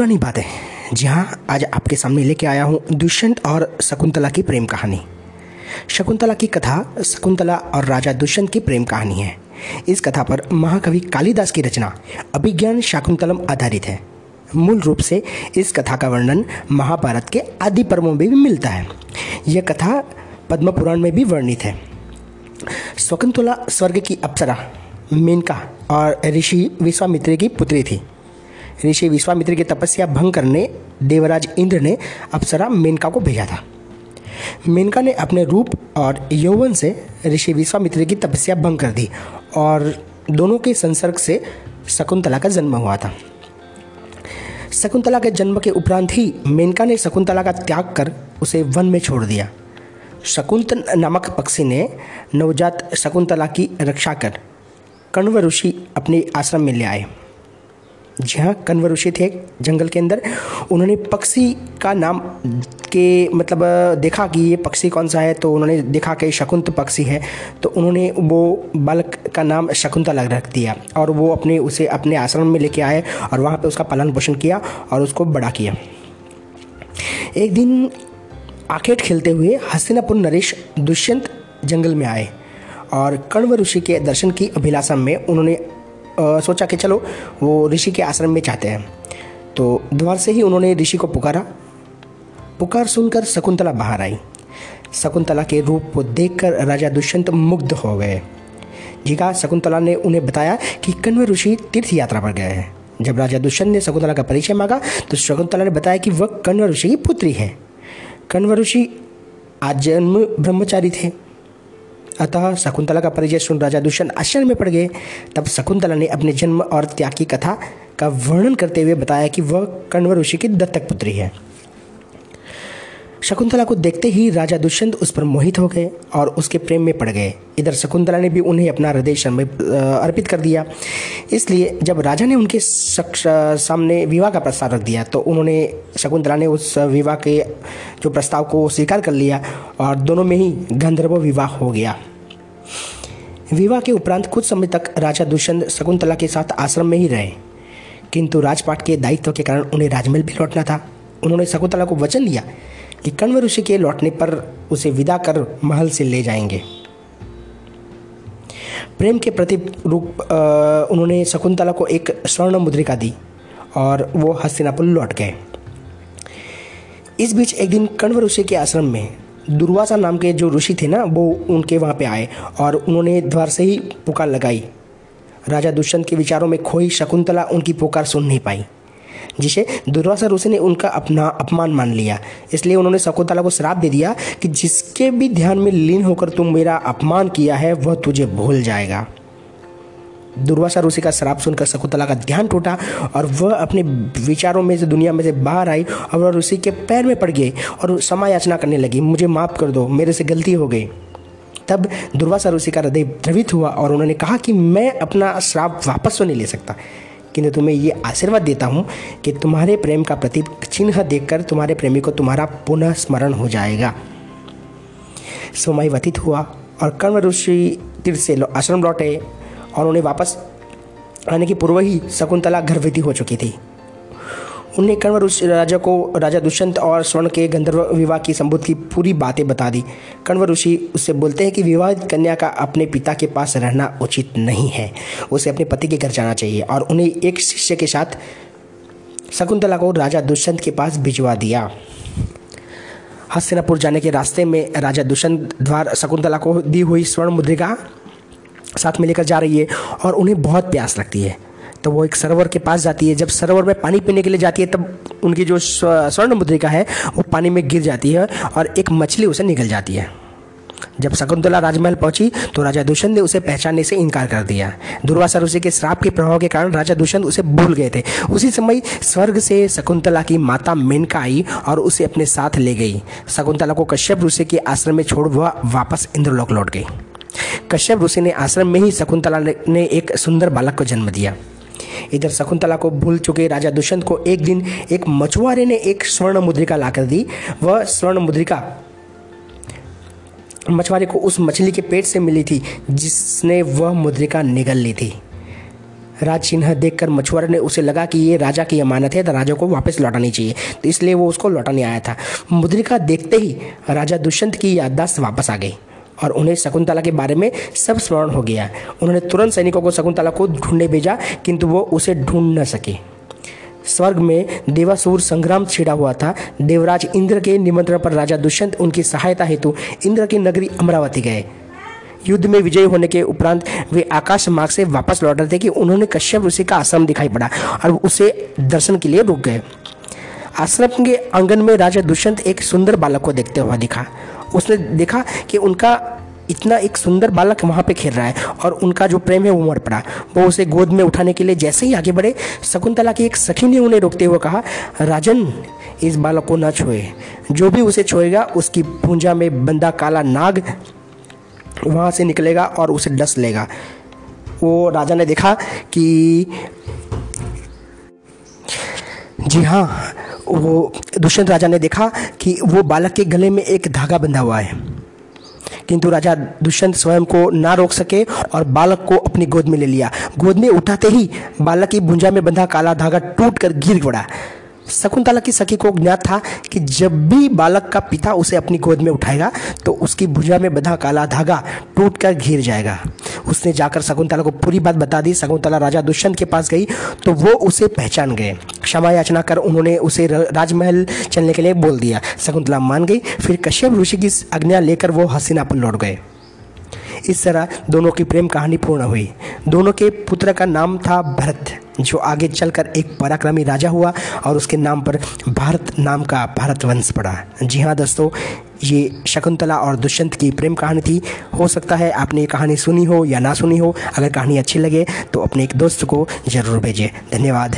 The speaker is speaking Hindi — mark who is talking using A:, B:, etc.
A: पुरानी बातें। जी हाँ आज आपके सामने लेके आया हूँ दुष्यंत और शकुंतला की प्रेम कहानी। शकुंतला की कथा शकुंतला और राजा दुष्यंत की प्रेम कहानी है। इस कथा पर महाकवि कालिदास की रचना अभिज्ञान शाकुंतलम आधारित है। मूल रूप से इस कथा का वर्णन महाभारत के आदि पर्वों में भी मिलता है। यह कथा पद्म पुराण में भी वर्णित है। शकुंतला स्वर्ग की अप्सरा, मेनका और ऋषि विश्वामित्र की पुत्री थी। ऋषि विश्वामित्र की तपस्या भंग करने देवराज इंद्र ने अप्सरा मेनका को भेजा था। मेनका ने अपने रूप और यौवन से ऋषि विश्वामित्र की तपस्या भंग कर दी और दोनों के संसर्ग से शकुंतला का जन्म हुआ था। शकुंतला के जन्म के उपरांत ही मेनका ने शकुंतला का त्याग कर उसे वन में छोड़ दिया। शकुंत नामक पक्षी ने नवजात शकुंतला की रक्षा कर कण्व ऋषि अपने आश्रम में ले आए। जहाँ ऋषि थे जंगल के अंदर। उन्होंने पक्षी का नाम के मतलब देखा कि ये पक्षी कौन सा है तो उन्होंने देखा कि शकुंत पक्षी है। तो उन्होंने वो बालक का नाम शकुंतला रख दिया और वो अपने, उसे अपने आश्रम में लेके आए और वहाँ पे उसका पालन पोषण किया और उसको बड़ा किया। एक दिन आखेट खेलते हुए हस्तिनापुर नरेश दुष्यंत जंगल में आए और कण्व ऋषि के दर्शन की अभिलाषा में उन्होंने सोचा कि चलो, वो ऋषि के आश्रम में चाहते हैं। तो द्वार से ही उन्होंने ऋषि को पुकारा। पुकार सुनकर शकुंतला बाहर आई। शकुंतला के रूप को देखकर राजा दुष्यंत मुग्ध हो गए। जीगा शकुंतला ने उन्हें बताया कि कण्व ऋषि तीर्थ यात्रा पर गए हैं। जब राजा दुष्यंत ने शकुंतला का परिचय मांगा तो शकुंतला ने बताया कि वह कण्व ऋषि की पुत्री है। कण्व ऋषि आज जन्म ब्रह्मचारी थे। अतः शकुंतला का परिचय सुन राजा दुष्यंत आश्चर्य में पड़ गए। तब शकुंतला ने अपने जन्म और त्याग की कथा का वर्णन करते हुए बताया कि वह कण्व ऋषि की दत्तक पुत्री है। शकुंतला को देखते ही राजा दुष्यंत उस पर मोहित हो गए और उसके प्रेम में पड़ गए। इधर शकुंतला ने भी उन्हें अपना हृदय अर्पित कर दिया। इसलिए जब राजा ने उनके सामने विवाह का प्रस्ताव रख दिया तो उन्होंने, शकुंतला ने उस विवाह के जो प्रस्ताव को स्वीकार कर लिया और दोनों में ही गंधर्व विवाह हो गया। विवाह के उपरांत कुछ समय तक राजा दुष्यंत शकुंतला के साथ आश्रम में ही रहे। किंतु राजपाट के दायित्व के कारण उन्हें राजमहल भी लौटना था। उन्होंने शकुंतला को वचन दिया कि कण्व ऋषि के लौटने पर उसे विदा कर महल से ले जाएँगे। प्रेम के प्रति रूप उन्होंने शकुंतला को एक स्वर्ण मुद्रिका दी और वो हस्तिनापुर लौट गए। इस बीच एक दिन कण्व ऋषि के आश्रम में दुर्वासा नाम के जो ऋषि थे ना, वो उनके वहाँ पे आए और उन्होंने द्वार से ही पुकार लगाई। राजा दुष्यंत के विचारों में खोई शकुंतला उनकी पुकार सुन नहीं पाई, जिसे दुर्वासा ऋषि ने उनका अपना अपमान मान लिया। इसलिए उन्होंने शकुंतला को श्राप दे दिया कि जिसके भी ध्यान में लीन होकर तुम मेरा अपमान किया है, वह तुझे भूल जाएगा। दुर्वासा ऋषि का श्राप सुनकर शकुंतला का ध्यान टूटा और वह अपने विचारों में से, दुनिया में से बाहर आई और वह ऋषि के पैर में पड़ गई और क्षमा याचना करने लगी। मुझे माफ़ कर दो, मेरे से गलती हो गई। तब दुर्वासा ऋषि का हृदय द्रवित हुआ और उन्होंने कहा कि मैं अपना श्राप वापस तो नहीं ले सकता, किंतु तुम्हें ये आशीर्वाद देता हूँ कि तुम्हारे प्रेम का प्रतीक चिन्ह देखकर तुम्हारे प्रेमी को तुम्हारा पुनः स्मरण हो जाएगा। समय व्यतीत हुआ और कर्ण ऋषि तीर्थ से आश्रम लौटे। और उन्हें वापस आने के पूर्व ही शकुंतला गर्भवती हो चुकी थी। उन्हें कण्व राजा को, राजा दुष्यंत और स्वर्ण के गंधर्व विवाह की संबुद्ध की पूरी बातें बता दी। कण्व ऋषि उससे बोलते हैं कि विवाहित कन्या का अपने पिता के पास रहना उचित नहीं है। उसे अपने पति के घर जाना चाहिए और उन्हें एक शिष्य के साथ शकुंतला को राजा दुष्यंत के पास भिजवा दिया। हस्तिनापुर जाने के रास्ते में राजा दुष्यंत द्वार शकुंतला को दी हुई स्वर्ण मुद्रिका साथ में लेकर जा रही है और उन्हें बहुत प्यास लगती है। तो वो एक सरोवर के पास जाती है। जब सरोवर में पानी पीने के लिए जाती है, तब उनकी जो स्वर्ण मुद्रिका है, वो पानी में गिर जाती है और एक मछली उसे निकल जाती है। जब शकुंतला राजमहल पहुँची तो राजा दुष्यंत ने उसे पहचानने से इनकार कर दिया। दुर्वासा ऋषि के श्राप के प्रभाव के कारण राजा दुष्यंत उसे भूल गए थे। उसी समय स्वर्ग से शकुंतला की माता मेनका आई और उसे अपने साथ ले गई। शकुंतला को कश्यप ऋषि के आश्रम में छोड़ वह वापस इंद्रलोक लौट गई। कश्यप ऋषि ने आश्रम में ही शकुंतला ने एक सुंदर बालक को जन्म दिया। इधर शकुंतला को भूल चुके राजा दुष्यंत को एक दिन एक मछुआरे ने एक स्वर्ण मुद्रिका लाकर दी। वह स्वर्ण मुद्रिका मछुआरे को उस मछली के पेट से मिली थी, जिसने वह मुद्रिका निगल ली थी। राज चिन्ह देखकर मछुआरे ने उसे लगा कि ये राजा की अमानत है तो राजा को वापस लौटानी चाहिए। तो इसलिए वो उसको लौटाने आया था। मुद्रिका देखते ही राजा दुष्यंत की याददाश्त वापस आ गई। और उन्हें शकुंतला के बारे में सब स्मरण हो गया। उन्होंने तुरंत सैनिकों को शकुंतला को ढूँढने भेजा, किंतु वो उसे ढूंढ न सके। स्वर्ग में देवासुर संग्राम छिड़ा हुआ था। देवराज इंद्र के निमंत्रण पर राजा दुष्यंत उनकी सहायता हेतु इंद्र की नगरी अमरावती गए। युद्ध में विजयी होने के उपरांत वे आकाश मार्ग से वापस लौट रहे थे कि उन्होंने कश्यप ऋषि का आश्रम दिखाई पड़ा और उसे दर्शन के लिए रुक गए। आश्रम के आँगन में राजा दुष्यंत एक सुंदर बालक को देखते हुआ दिखा। उसने देखा कि उनका इतना एक सुंदर बालक वहाँ पे खेल रहा है और उनका जो प्रेम है वो मर पड़ा। वो उसे गोद में उठाने के लिए जैसे ही आगे बढ़े, शकुंतला की एक सखी ने उन्हें रोकते हुए कहा, राजन, इस बालक को ना छोए। जो भी उसे छोएगा, उसकी पूंजा में बंदा काला नाग वहाँ से निकलेगा और उसे डस लेगा। वो राजा ने देखा कि, जी हाँ वो दुष्यंत राजा ने देखा कि वो बालक के गले में एक धागा बंधा हुआ है। किंतु राजा दुष्यंत स्वयं को ना रोक सके और बालक को अपनी गोद में ले लिया। गोद में उठाते ही बालक की भुंजा में बंधा काला धागा टूट कर गिर पड़ा। शकुंतला की सखी को ज्ञात था कि जब भी बालक का पिता उसे अपनी गोद में उठाएगा तो उसकी भुजा में बंधा काला धागा टूट कर घिर जाएगा। उसने जाकर शकुंतला को पूरी बात बता दी, शकुंतला राजा दुष्यंत के पास गई तो वो उसे पहचान गए। क्षमा याचना कर उन्होंने उसे राजमहल चलने के लिए बोल दिया। शकुंतला मान गई, फिर कश्यप ऋषि की आज्ञा लेकर वो हसीनापुर लौट गए। इस तरह दोनों की प्रेम कहानी पूर्ण हुई। दोनों के पुत्र का नाम था भरत, जो आगे चलकर एक पराक्रमी राजा हुआ और उसके नाम पर भारत नाम का भारत वंश पड़ा। जी हाँ दोस्तों ये शकुंतला और दुष्यंत की प्रेम कहानी थी। हो सकता है आपने ये कहानी सुनी हो या ना सुनी हो। अगर कहानी अच्छी लगे तो अपने एक दोस्त को ज़रूर भेजें। धन्यवाद।